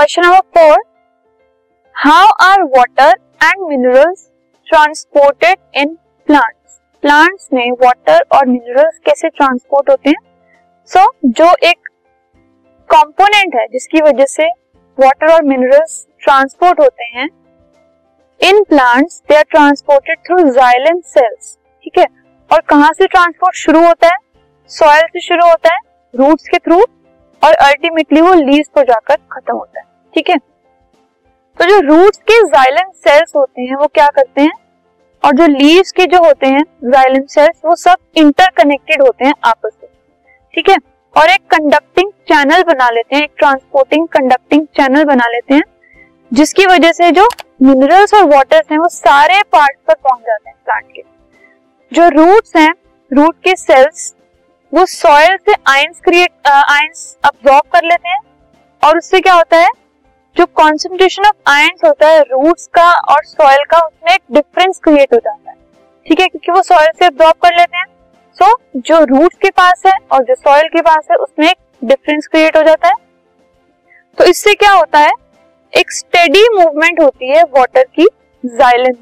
Question number four how are water and minerals transported in plants plants में water और minerals कैसे transport होते हैं? सो so, जो एक कंपोनेंट है जिसकी वजह से वाटर और मिनरल्स ट्रांसपोर्ट होते हैं in plants they are transported through xylem cells ठीक है? और कहाँ से ट्रांसपोर्ट शुरू होता है? सॉइल से शुरू होता है रूट्स के थ्रू और अल्टीमेटली वो लीव्स पर जाकर खत्म होता है। ठीक है? तो जो रूट्स के जाइलेम सेल्स होते हैं, वो क्या करते हैं? और जो लीव्स के जो होते हैं जाइलेम सेल्स वो सब इंटरकनेक्टेड होते हैं आपस में। ठीक है? और एक कंडक्टिंग चैनल बना लेते हैं, एक ट्रांसपोर्टिंग कंडक्टिंग चैनल बना लेते हैं, जिसकी वजह से जो मिनरल्स और वाटर्स हैं, वो सारे पार्ट पर पहुँच जाते हैं प्लांट के। जो रूट्स हैं रूट के सेल्स वो सॉइल से आयंस क्रिएट आयंस अब्सॉर्ब कर लेते हैं, और उससे क्या होता है? जो कॉन्सेंट्रेशन ऑफ़ आयंस होता है रूट्स का और सॉइल का उसमें एक डिफरेंस क्रिएट हो जाता है। ठीक है? क्योंकि वो सॉइल से अब्सॉर्ब कर लेते हैं। सो so, जो रूट्स के पास है और जो सॉइल के पास है उसमें एक डिफरेंस क्रिएट हो जाता है। तो इससे क्या होता है? एक स्टेडी मूवमेंट होती है वाटर की जाइलम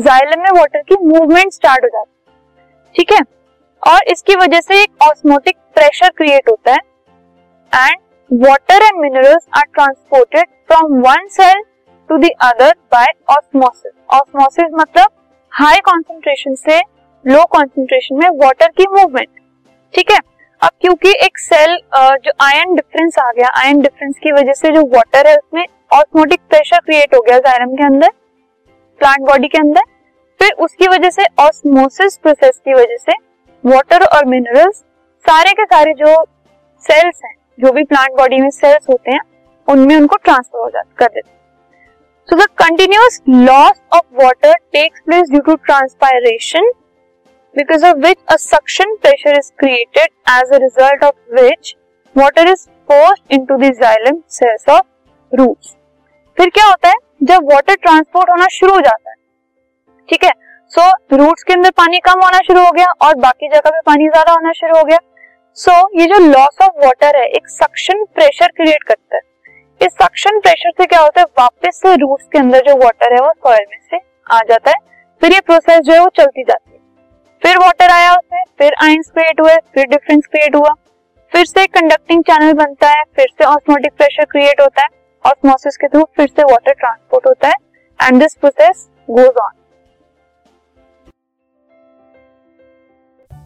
जाइलम में वाटर की मूवमेंट स्टार्ट हो जाती है। ठीक है? और इसकी वजह से एक ऑस्मोटिक प्रेशर क्रिएट होता है। And water and minerals are transported from one cell to the other by osmosis osmosis मतलब हाई कॉन्सेंट्रेशन से लो कॉन्सेंट्रेशन में वाटर की मूवमेंट ठीक है? अब क्योंकि एक सेल जो आयन डिफरेंस आ गया आयन डिफरेंस की वजह से जो वाटर है उसमें ऑस्मोटिक प्रेशर क्रिएट हो गया जायरम के अंदर प्लांट बॉडी के अंदर. फिर उसकी वजह से ऑस्मोसिस प्रोसेस की वजह से वाटर और मिनरल्स सारे के सारे जो सेल्स हैं जो भी प्लांट बॉडी में सेल्स होते हैं उनमें उनको ट्रांसफ़र हो जाता कर देते so the continuous loss of water takes place due to transpiration because of which a suction pressure is created as a result of which water is forced into the xylem cells of roots फिर क्या होता है? जब water transport होना शुरू हो जाता है ठीक है? सो so, रूट्स के अंदर पानी कम होना शुरू हो गया और बाकी जगह पे पानी ज़्यादा होना शुरू हो गया। सो so, ये जो लॉस ऑफ़ वाटर है एक सक्शन प्रेशर क्रिएट करता है। इस सक्शन प्रेशर से क्या होता है? वापस से रूट्स के अंदर जो वाटर है वो सॉइल में से आ जाता है। फिर ये प्रोसेस जो है वो चलती जाती है। फिर वाटर आया उसमें फिर आइंस क्रिएट हुए फिर डिफरेंस क्रिएट हुआ। फिर से कंडक्टिंग चैनल बनता है फिर से ऑस्मोटिक प्रेशर क्रिएट होता है। ऑस्मोसिस के थ्रू फिर से वाटर ट्रांसपोर्ट होता है। And this process goes on